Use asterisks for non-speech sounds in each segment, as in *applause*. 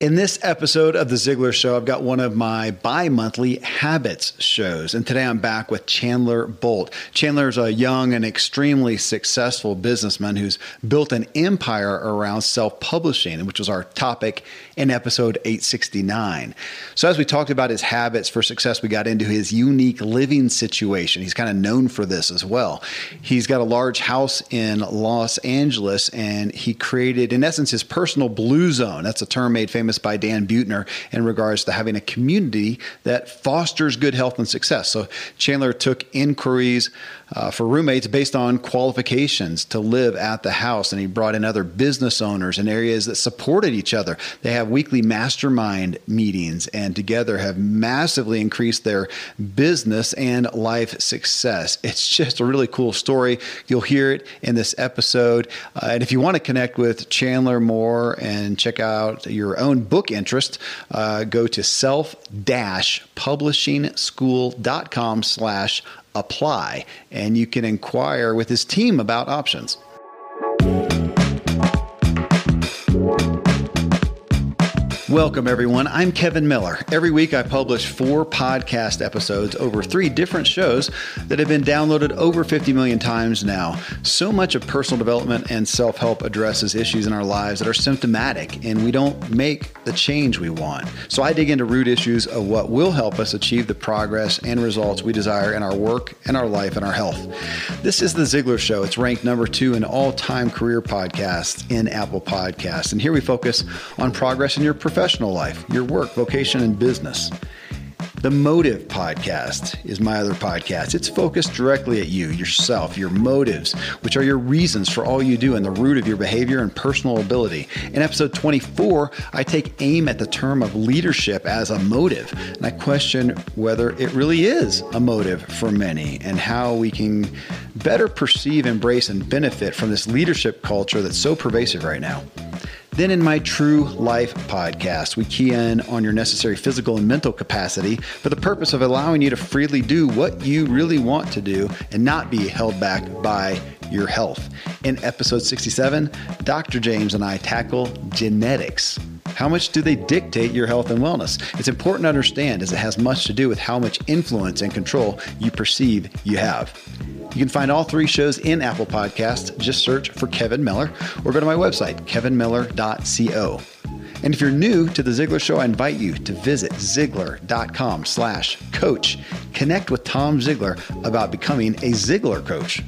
In this episode of The Ziglar Show, I've got one of my bi monthly habits shows. And today I'm back with Chandler Bolt. Chandler is a young and extremely successful businessman who's built an empire around self publishing, which was our topic in episode 869. So, as we talked about his habits for success, we got into his unique living situation. He's kind of known for this as well. He's got a large house in Los Angeles, and he created, in essence, his personal blue zone. That's a term made famous famous by Dan Buettner in regards to having a community that fosters good health and success. So Chandler took inquiries uh, for roommates based on qualifications to live at the house, and he brought in other business owners in areas that supported each other. They have weekly mastermind meetings, and together have massively increased their business and life success. *laughs* It's just a really cool story. You'll hear it in this episode. Uh, and if you want to connect with Chandler more and check out your own book interest, uh, go to self-publishingschool.com slash apply and you can inquire with his team about options. Welcome, everyone. I'm Kevin Miller. Every week, I publish four podcast episodes over three different shows that have been downloaded over 50 million times now. So much of personal development and self help addresses issues in our lives that are symptomatic, and we don't make the change we want. So, I dig into root issues of what will help us achieve the progress and results we desire in our work and our life and our health. This is The Ziglar Show. It's ranked number two in all time career podcasts in Apple Podcasts. And here we focus on progress in your profession professional life, your work, vocation, and business. The Motive Podcast is my other podcast. It's focused directly at you, yourself, your motives, which are your reasons for all you do and the root of your behavior and personal ability. In episode 24, I take aim at the term of leadership as a motive, and I question whether it really is a motive for many and how we can better perceive, embrace, and benefit from this leadership culture that's so pervasive right now. Then, in my True Life podcast, we key in on your necessary physical and mental capacity for the purpose of allowing you to freely do what you really want to do and not be held back by your health. In episode 67, Dr. James and I tackle genetics. How much do they dictate your health and wellness? It's important to understand as it has much to do with how much influence and control you perceive you have. You can find all three shows in Apple Podcasts. Just search for Kevin Miller or go to my website, kevinmiller.co. And if you're new to the Ziglar Show, I invite you to visit Ziglar.com slash coach. Connect with Tom Ziglar about becoming a Ziglar coach.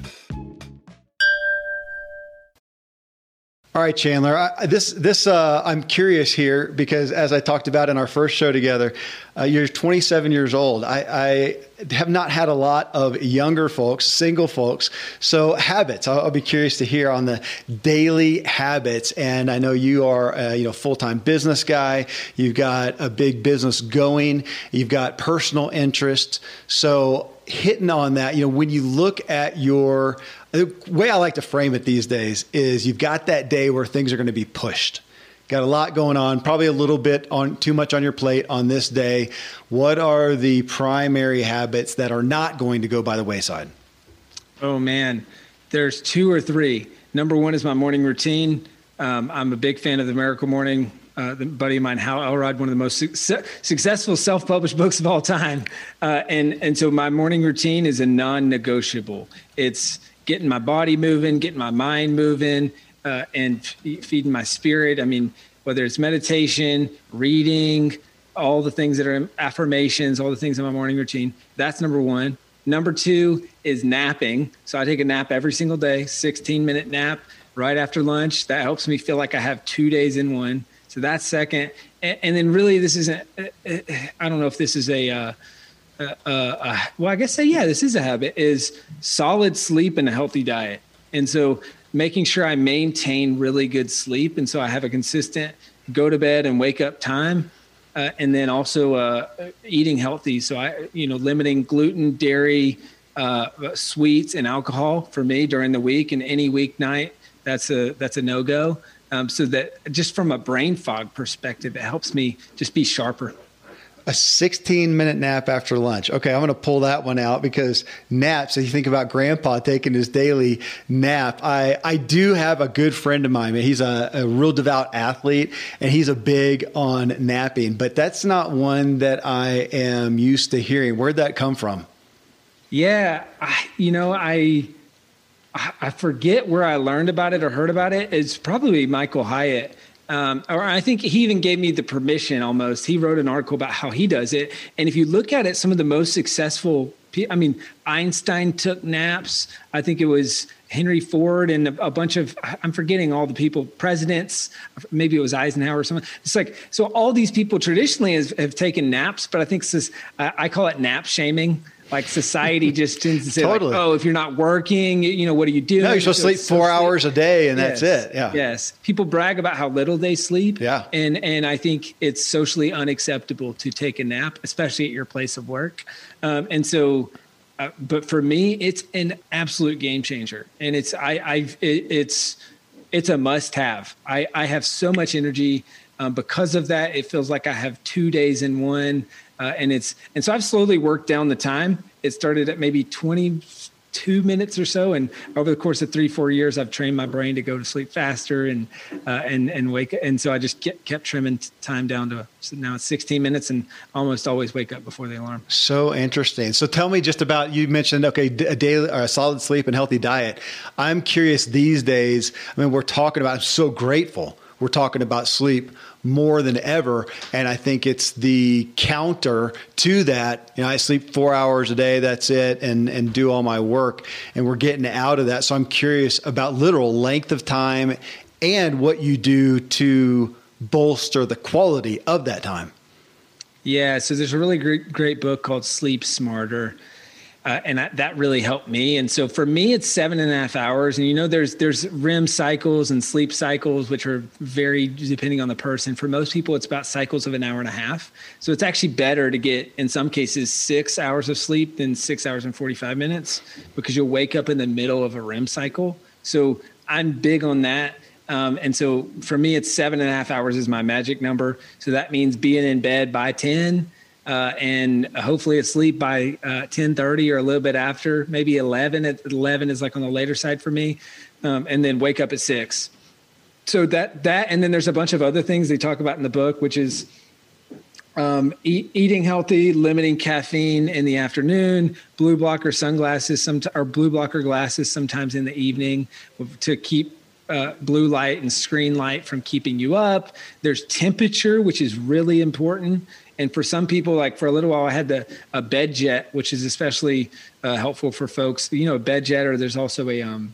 All right, Chandler. I, this this uh, I'm curious here because as I talked about in our first show together, uh, you're 27 years old. I, I, have not had a lot of younger folks, single folks. So habits. I'll, I'll, be curious to hear on the daily habits. And I know you are a you know full time business guy. You've got a big business going. You've got personal interests. So hitting on that, you know, when you look at your the way I like to frame it these days is you've got that day where things are going to be pushed. Got a lot going on, probably a little bit on too much on your plate on this day. What are the primary habits that are not going to go by the wayside? Oh man, there's two or three. Number one is my morning routine. Um, I'm a big fan of the Miracle Morning. Uh, the buddy of mine, Hal Elrod, one of the most su- successful self-published books of all time, uh, and and so my morning routine is a non-negotiable. It's getting my body moving, getting my mind moving, uh, and f- feeding my spirit. I mean, whether it's meditation, reading, all the things that are affirmations, all the things in my morning routine. That's number one. Number two is napping. So I take a nap every single day, 16 minute nap right after lunch. That helps me feel like I have two days in one. So that's second. And, and then really, this isn't, uh, uh, I don't know if this is a, uh, uh, well, I guess say yeah, this is a habit is solid sleep and a healthy diet, and so making sure I maintain really good sleep, and so I have a consistent go to bed and wake up time, uh, and then also uh, eating healthy. So I, you know, limiting gluten, dairy, uh, sweets, and alcohol for me during the week, and any weeknight that's a that's a no go. Um, so that just from a brain fog perspective, it helps me just be sharper. A 16 minute nap after lunch. Okay, I'm going to pull that one out because naps, if you think about grandpa taking his daily nap, I, I do have a good friend of mine. He's a, a real devout athlete and he's a big on napping, but that's not one that I am used to hearing. Where'd that come from? Yeah, I, you know, I I forget where I learned about it or heard about it. It's probably Michael Hyatt. Um, or I think he even gave me the permission almost. He wrote an article about how he does it. And if you look at it, some of the most successful, I mean, Einstein took naps. I think it was Henry Ford and a, bunch of, I'm forgetting all the people, presidents, maybe it was Eisenhower or something. It's like, so all these people traditionally have taken naps, but I think this, is I call it nap shaming like society *laughs* just tends to say, totally. like, oh, if you're not working, you know, what are you doing? No, you're supposed to sleep four so hours sleep. a day and yes. that's it. Yeah. Yes. People brag about how little they sleep. Yeah. And and I think it's socially unacceptable to take a nap, especially at your place of work. Um, and so, uh, but for me, it's an absolute game changer, and it's I I it, it's it's a must have. I I have so much energy. Um, because of that, it feels like I have two days in one. Uh, and it's and so I've slowly worked down the time. It started at maybe 22 minutes or so, and over the course of three four years, I've trained my brain to go to sleep faster and uh, and and wake. And so I just kept, trimming time down to so now it's 16 minutes, and almost always wake up before the alarm. So interesting. So tell me just about you mentioned okay a daily or a solid sleep and healthy diet. I'm curious these days. I mean, we're talking about. I'm so grateful. We're talking about sleep more than ever. And I think it's the counter to that. You know, I sleep four hours a day, that's it, and, and do all my work. And we're getting out of that. So I'm curious about literal length of time and what you do to bolster the quality of that time. Yeah, so there's a really great, great book called Sleep Smarter uh, and that, that really helped me. And so for me, it's seven and a half hours. And you know, there's there's REM cycles and sleep cycles, which are very depending on the person. For most people, it's about cycles of an hour and a half. So it's actually better to get, in some cases, six hours of sleep than six hours and 45 minutes because you'll wake up in the middle of a REM cycle. So I'm big on that. Um, and so for me, it's seven and a half hours is my magic number. So that means being in bed by 10 uh, and hopefully asleep by uh, 10.30 or a little bit after maybe 11 at 11 is like on the later side for me um, and then wake up at 6 so that that and then there's a bunch of other things they talk about in the book which is um, eat, eating healthy limiting caffeine in the afternoon blue blocker sunglasses some or blue blocker glasses sometimes in the evening to keep uh, blue light and screen light from keeping you up. There's temperature, which is really important. And for some people, like for a little while, I had the a BedJet, which is especially uh, helpful for folks. You know, a BedJet, or there's also a, um,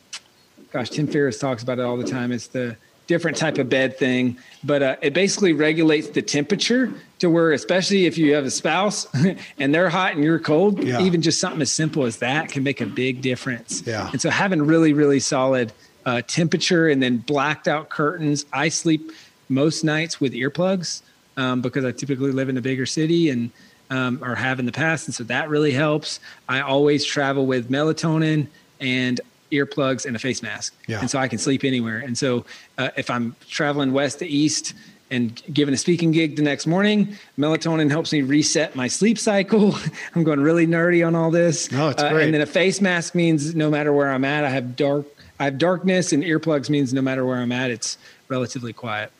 gosh, Tim Ferriss talks about it all the time. It's the different type of bed thing, but uh, it basically regulates the temperature to where, especially if you have a spouse *laughs* and they're hot and you're cold, yeah. even just something as simple as that can make a big difference. Yeah. And so having really, really solid uh, temperature and then blacked out curtains. I sleep most nights with earplugs um, because I typically live in a bigger city and um, or have in the past, and so that really helps. I always travel with melatonin and earplugs and a face mask, yeah. and so I can sleep anywhere. And so uh, if I'm traveling west to east and given a speaking gig the next morning, melatonin helps me reset my sleep cycle. *laughs* I'm going really nerdy on all this. Oh, it's uh, great. and then a face mask means no matter where I'm at, I have dark. I have darkness, and earplugs means no matter where I'm at, it's relatively quiet.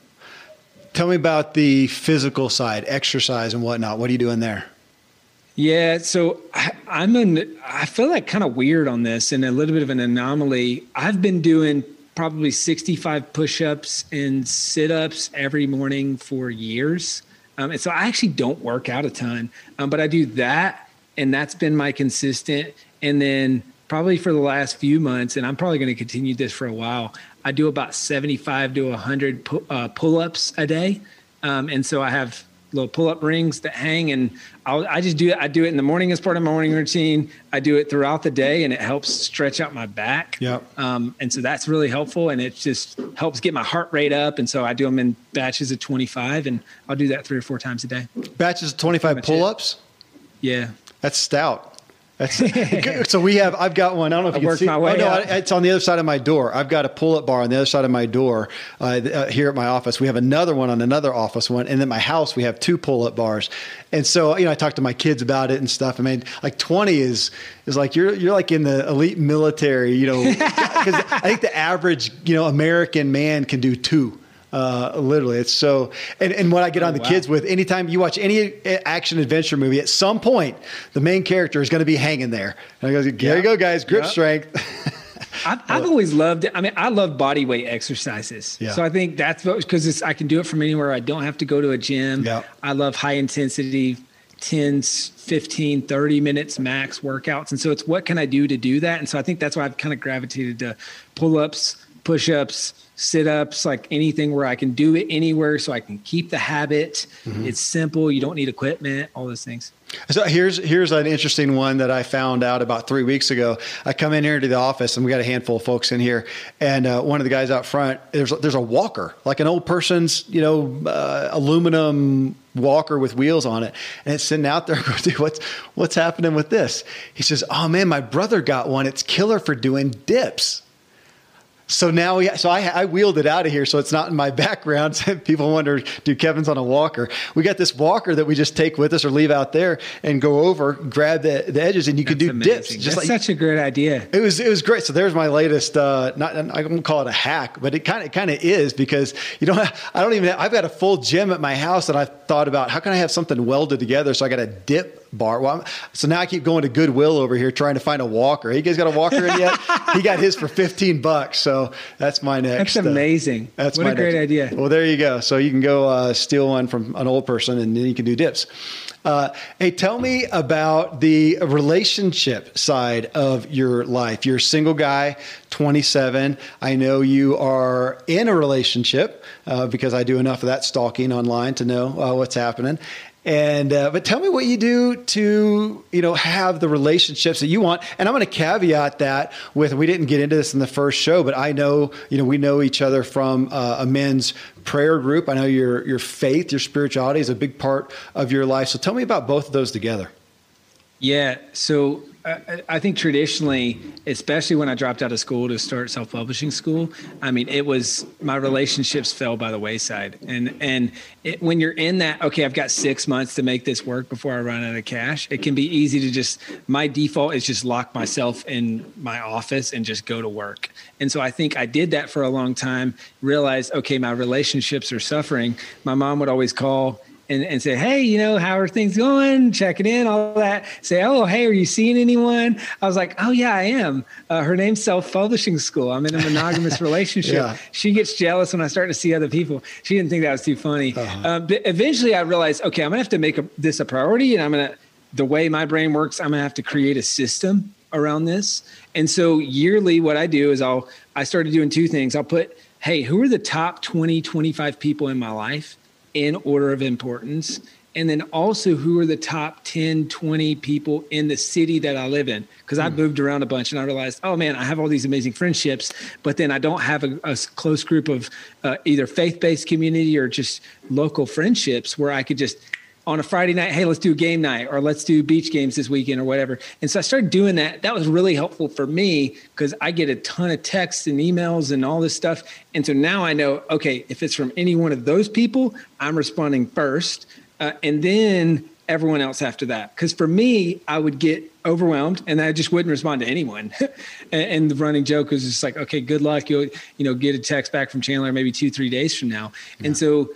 Tell me about the physical side, exercise and whatnot. What are you doing there? Yeah, so I, I'm an I feel like kind of weird on this and a little bit of an anomaly. I've been doing probably 65 push-ups and sit-ups every morning for years. Um, and so I actually don't work out a ton, um, but I do that, and that's been my consistent. And then probably for the last few months, and I'm probably going to continue this for a while. I do about 75 to 100 pu- uh, pull-ups a day, um, and so I have little pull-up rings that hang, and I'll, I just do it. I do it in the morning as part of my morning routine. I do it throughout the day, and it helps stretch out my back. Yeah. Um, and so that's really helpful, and it just helps get my heart rate up. And so I do them in batches of 25, and I'll do that three or four times a day. Batches of 25 pull-ups. Yeah. That's stout. That's, *laughs* so we have. I've got one. I don't know if I you can see. My way oh no, I, it's on the other side of my door. I've got a pull-up bar on the other side of my door uh, uh, here at my office. We have another one on another office one, and then my house we have two pull-up bars. And so you know, I talked to my kids about it and stuff. I mean, like twenty is is like you're you're like in the elite military, you know, *laughs* because I think the average you know American man can do two. Uh, literally, it's so. And, and what I get oh, on the wow. kids with, anytime you watch any action adventure movie, at some point the main character is going to be hanging there. And I go, there you go, guys, grip strength. *laughs* I've, I've, always loved it. I mean, I love body weight exercises. Yeah. So I think that's because I can do it from anywhere. I don't have to go to a gym. Yeah. I love high intensity, 10, 15, 30 minutes max workouts. And so it's what can I do to do that? And so I think that's why I've kind of gravitated to pull ups, push ups, sit ups, like anything where I can do it anywhere so I can keep the habit. Mm-hmm. It's simple. You don't need equipment, all those things. So here's here's an interesting one that I found out about three weeks ago. I come in here to the office and we got a handful of folks in here, and uh, one of the guys out front there's there's a walker like an old person's you know uh, aluminum walker with wheels on it, and it's sitting out there. *laughs* Going, Dude, what's what's happening with this? He says, "Oh man, my brother got one. It's killer for doing dips." So now, we, so I, I, wheeled it out of here, so it's not in my *laughs* background. *laughs* People wonder, do Kevin's on a walker? We got this walker that we just take with us or leave out there and go over, grab the, the edges, and you can do amazing. dips. Just That's like, such a great idea. It was it was great. So there's my latest. Uh, not I won't call it a hack, but it kind of kind of is because you don't. *laughs* I don't even. Have, I've got a full gym at my house, and I've thought about how can I have something welded together so I got a dip bar. Well, so now I keep going to Goodwill over here trying to find a walker. You guys got a walker in yet? *laughs* he got his for 15 bucks. So that's my next. That's uh, amazing. Uh, that's what a great next. idea. Well, there you go. So you can go uh, steal one from an old person and then you can do dips. Uh, hey, tell me about the relationship side of your life. You're a single guy, 27. I know you are in a relationship uh, because I do enough of that stalking online to know uh, what's happening. And uh, but tell me what you do to you know have the relationships that you want. And I'm going to caveat that with we didn't get into this in the first show, but I know you know we know each other from uh, a men's prayer group. I know your your faith, your spirituality is a big part of your life. So tell me about both of those together. Yeah. So I think traditionally, especially when I dropped out of school to start self-publishing school, I mean, it was my relationships fell by the wayside. And and it, when you're in that, okay, I've got six months to make this work before I run out of cash. It can be easy to just my default is just lock myself in my office and just go to work. And so I think I did that for a long time. Realized, okay, my relationships are suffering. My mom would always call and, and say, hey, you know, how are things going? Checking in, all that. Say, oh, hey, are you seeing anyone? I was like, oh, yeah, I am. Uh, her name's Self Publishing School. I'm in a monogamous *laughs* relationship. Yeah. She gets jealous when I start to see other people. She didn't think that was too funny. Uh-huh. Uh, but eventually I realized, okay, I'm going to have to make a, this a priority and I'm going to, the way my brain works, I'm going to have to create a system around this. And so yearly, what I do is I'll, I started doing two things. I'll put, hey, who are the top 20, 25 people in my life? In order of importance and then also who are the top 10 20 people in the city that i live in because i've hmm. moved around a bunch and i realized oh man i have all these amazing friendships but then i don't have a, a close group of uh, either faith-based community or just local friendships where i could just on a Friday night, hey, let's do game night or let's do beach games this weekend or whatever. And so I started doing that. That was really helpful for me because I get a ton of texts and emails and all this stuff. And so now I know, okay, if it's from any one of those people, I'm responding first. Uh, and then everyone else after that. Because for me, I would get overwhelmed and I just wouldn't respond to anyone. *laughs* and, the running joke was just like, okay, good luck. You'll, you know, get a text back from Chandler maybe two, three days from now. Yeah. And so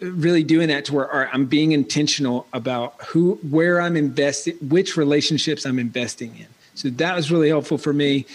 really doing that to where I'm being intentional about who, where I'm investing, which relationships I'm investing in. So that was really helpful for me.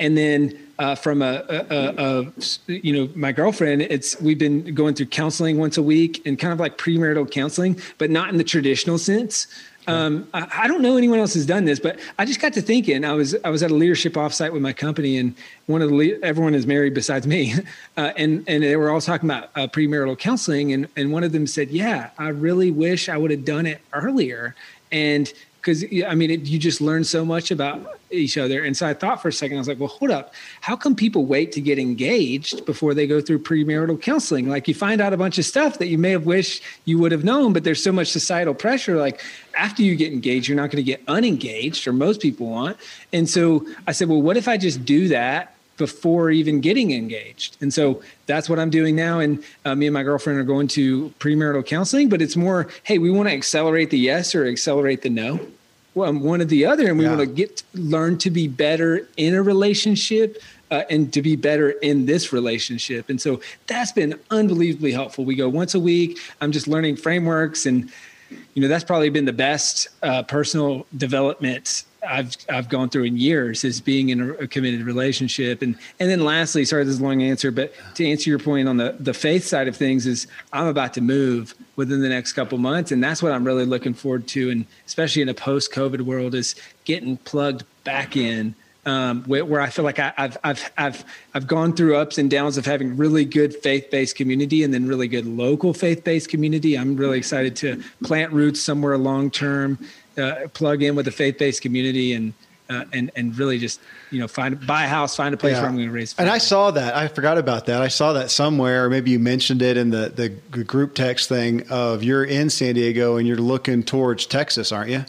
And then uh, from a, a, a, a, you know, my girlfriend, it's we've been going through counseling once a week and kind of like premarital counseling, but not in the traditional sense. Um, I, I, don't know anyone else has done this, but I just got to thinking. I was I was at a leadership offsite with my company, and one of the everyone is married besides me, *laughs* uh, and and they were all talking about uh, premarital counseling, and and one of them said, "Yeah, I really wish I would have done it earlier." And because I mean, it, you just learn so much about each other. And so I thought for a second, I was like, well, hold up. How come people wait to get engaged before they go through premarital counseling? Like you find out a bunch of stuff that you may have wished you would have known, but there's so much societal pressure. Like after you get engaged, you're not going to get unengaged, or most people want. And so I said, well, what if I just do that before even getting engaged. And so that's what I'm doing now. And uh, me and my girlfriend are going to premarital counseling, but it's more, hey, we want to accelerate the yes or accelerate the no. Well, one or the other, and we yeah. want to get learn to be better in a relationship uh, and to be better in this relationship. And so that's been unbelievably helpful. We go once a week. I'm just learning frameworks, and you know that's probably been the best uh, personal development I've I've gone through in years is being in a, committed relationship, and and then lastly, sorry, this is a long answer, but to answer your point on the the faith side of things, is I'm about to move within the next couple months, and that's what I'm really looking forward to, and especially in a post COVID world, is getting plugged back in. Um, where, where, I feel like I, have I've I've I've gone through ups and downs of having really good faith-based community and then really good local faith-based community. I'm really excited to plant roots somewhere long term uh, plug in with the faith-based community and uh, and and really just you know find buy a house, find a place yeah. where I'm going to raise. And I saw that. I forgot about that. I saw that somewhere. Maybe you mentioned it in the the group text thing of you're in San Diego and you're looking towards Texas, aren't you?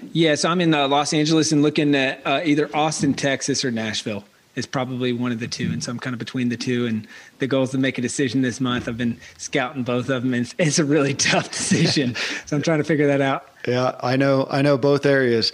Yes, yeah, so I'm in uh, Los Angeles and looking at uh, either Austin, Texas, or Nashville is probably one of the two. And so I'm kind of between the two. And the goal is to make a decision this month. I've been scouting both of them, and it's a really *laughs* tough decision. so I'm trying to figure that out. Yeah, I know. I know both areas.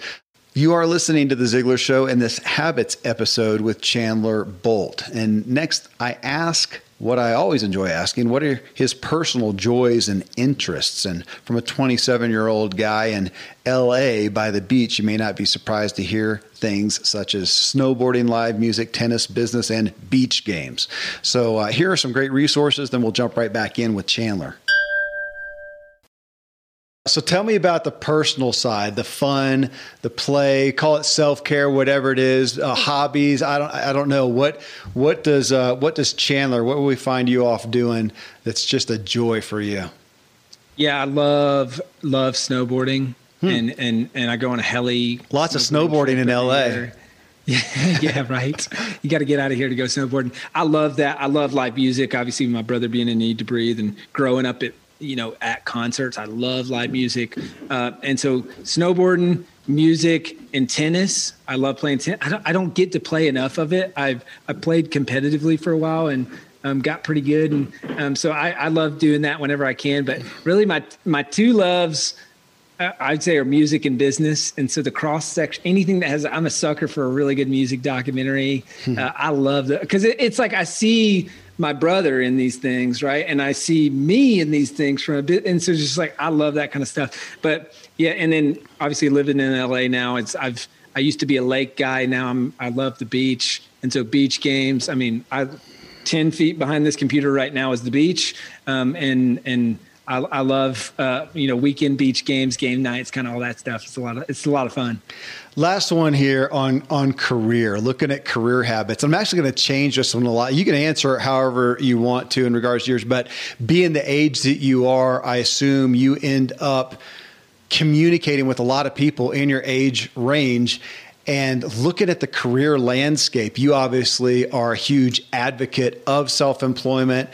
You are listening to The Ziglar Show in this Habits episode with Chandler Bolt. And next, I ask what I always enjoy asking what are his personal joys and interests? And from a 27 year old guy in LA by the beach, you may not be surprised to hear things such as snowboarding, live music, tennis, business, and beach games. So uh, here are some great resources. Then we'll jump right back in with Chandler. So tell me about the personal side, the fun, the play, call it self-care, whatever it is, uh, hobbies. I don't, I don't know what, what does, uh, what does Chandler, what will we find you off doing that's just a joy for you? Yeah, I love, love snowboarding hmm. and, and, and I go on a heli. Lots of snowboarding in LA. Yeah, *laughs* yeah, right. You got to get out of here to go snowboarding. I love that. I love live music. Obviously, my brother being in NEEDTOBREATHE and growing up at you know at concerts. I love live music, uh, and so snowboarding, music, and tennis. I love playing tennis. I don't, I don't get to play enough of it. I've I played competitively for a while and um, got pretty good, and um, so I, I love doing that whenever I can. But really, my my two loves. Uh, I'd say are music and business, and so the cross section, anything that has, I'm a sucker for a really good music documentary. Hmm. Uh, I love that because it, it's like I see my brother in these things, right? And I see me in these things from a bit, and so just like I love that kind of stuff. But yeah, and then obviously living in LA now, it's I've I used to be a lake guy. Now I'm I love the beach, and so beach games. I mean, I ten feet behind this computer right now is the beach, um, and and I, I love uh, you know weekend beach games, game nights, kind of all that stuff. It's a lot of it's a lot of fun. Last one here on on career, looking at career habits. I'm actually going to change this one a lot. You can answer however you want to in regards to yours, but being the age that you are, I assume you end up communicating with a lot of people in your age range and looking at the career landscape. You obviously are a huge advocate of self employment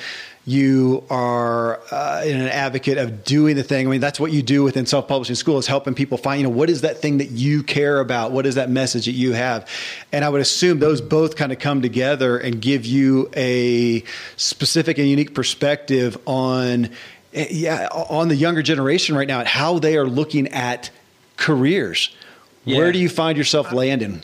you are uh, an advocate of doing the thing. I mean, that's what you do within self-publishing school is helping people find, you know, what is that thing that you care about? What is that message that you have? And I would assume those both kind of come together and give you a specific and unique perspective on, eh, yeah, on the younger generation right now, at how they are looking at careers. Yeah. Where do you find yourself landing?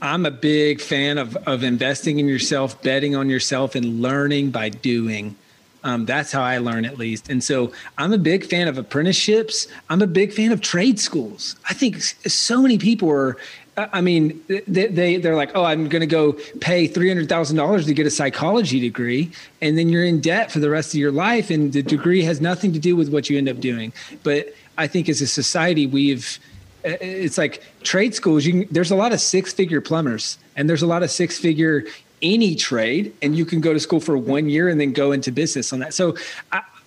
I'm a big fan of of investing in yourself, betting on yourself, and learning by doing. Um, that's how I learn at least. And so I'm a big fan of apprenticeships. I'm a big fan of trade schools. I think so many people are. I mean, they, they they're like, oh, I'm going to go pay three hundred thousand dollars to get a psychology degree, and then you're in debt for the rest of your life, and the degree has nothing to do with what you end up doing. But I think as a society, we've it's like trade schools. You can, there's a lot of six figure plumbers, and there's a lot of six figure any trade and you can go to school for one year and then go into business on that. So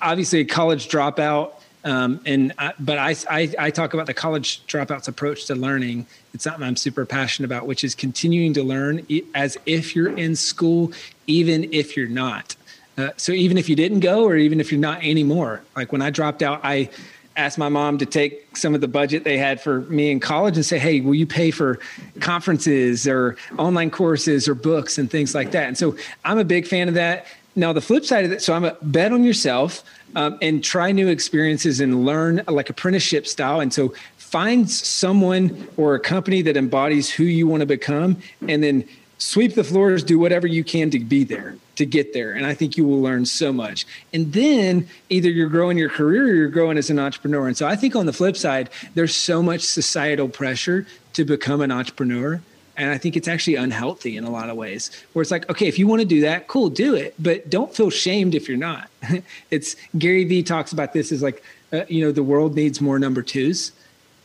obviously a college dropout Um, and I, but I, I, I talk about the college dropouts approach to learning. It's something I'm super passionate about, which is continuing to learn as if you're in school, even if you're not. Uh, so even if you didn't go, or even if you're not anymore, like when I dropped out, I asked my mom to take some of the budget they had for me in college and say, Hey, will you pay for conferences or online courses or books and things like that? And so I'm a big fan of that. Now, the flip side of that, so I'm a bet on yourself um, and try new experiences and learn like apprenticeship style. And so find someone or a company that embodies who you want to become and then sweep the floors, do whatever you can to be there, to get there. And I think you will learn so much. And then either you're growing your career or you're growing as an entrepreneur. And so I think on the flip side, there's so much societal pressure to become an entrepreneur. And I think it's actually unhealthy in a lot of ways, where it's like, okay, if you want to do that, cool, do it, but don't feel shamed if you're not. *laughs* it's Gary Vee talks about this as like, uh, you know, the world needs more number twos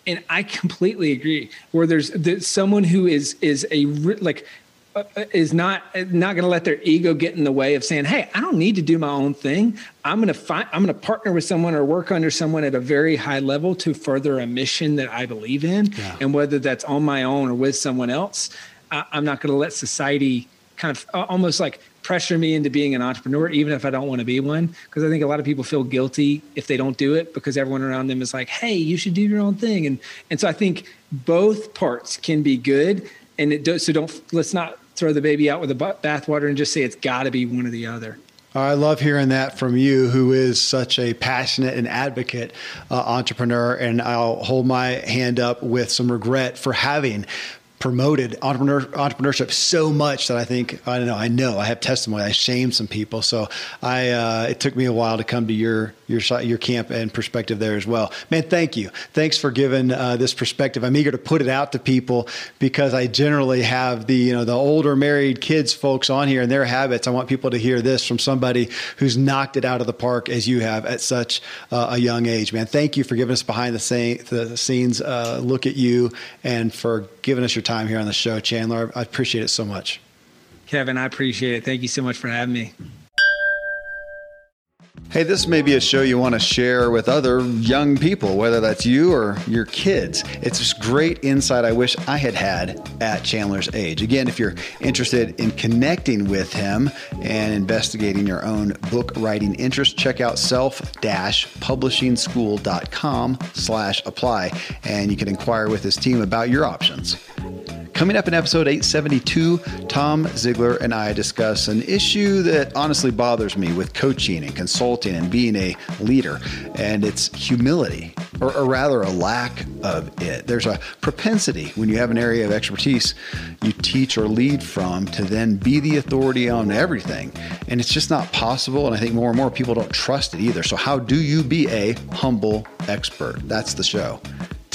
and I completely agree. Where there's, there's someone who is is a like is not not going to let their ego get in the way of saying, "Hey, I don't need to do my own thing. I'm going to find I'm going to partner with someone or work under someone at a very high level to further a mission that I believe in, yeah. and whether that's on my own or with someone else, I, I'm not going to let society kind of almost like pressure me into being an entrepreneur, even if I don't want to be one. Because I think a lot of people feel guilty if they don't do it because everyone around them is like, "Hey, you should do your own thing," and and so I think both parts can be good and it does so don't let's not throw the baby out with the bathwater and just say it's got to be one or the other. I love hearing that from you, who is such a passionate and advocate uh, entrepreneur. And I'll hold my hand up with some regret for having promoted entrepreneur, entrepreneurship so much that I think I don't know I know I have testimony I shamed some people. So I uh, it took me a while to come to your your your camp and perspective there as well. Man thank you. Thanks for giving uh, this perspective. I'm eager to put it out to people because I generally have the you know the older married kids folks on here and their habits. I want people to hear this from somebody who's knocked it out of the park as you have at such uh, a young age. Man thank you for giving us behind the, the scenes uh, look at you and for giving us your time here on the show, Chandler. I appreciate it so much. Kevin, I appreciate it. Thank you so much for having me. Hey, this may be a show you want to share with other young people, whether that's you or your kids. It's just great insight I wish I had had at Chandler's age. Again, if you're interested in connecting with him and investigating your own book writing interest, check out self-publishingschool.com slash apply, and you can inquire with his team about your options. Coming up in episode 872, Tom Ziglar and I discuss an issue that honestly bothers me with coaching and consulting and being a leader, and it's humility, or, or, rather a lack of it. There's a propensity when you have an area of expertise you teach or lead from to then be the authority on everything. And it's just not possible. And I think more and more people don't trust it either. So, how do you be a humble expert? That's the show.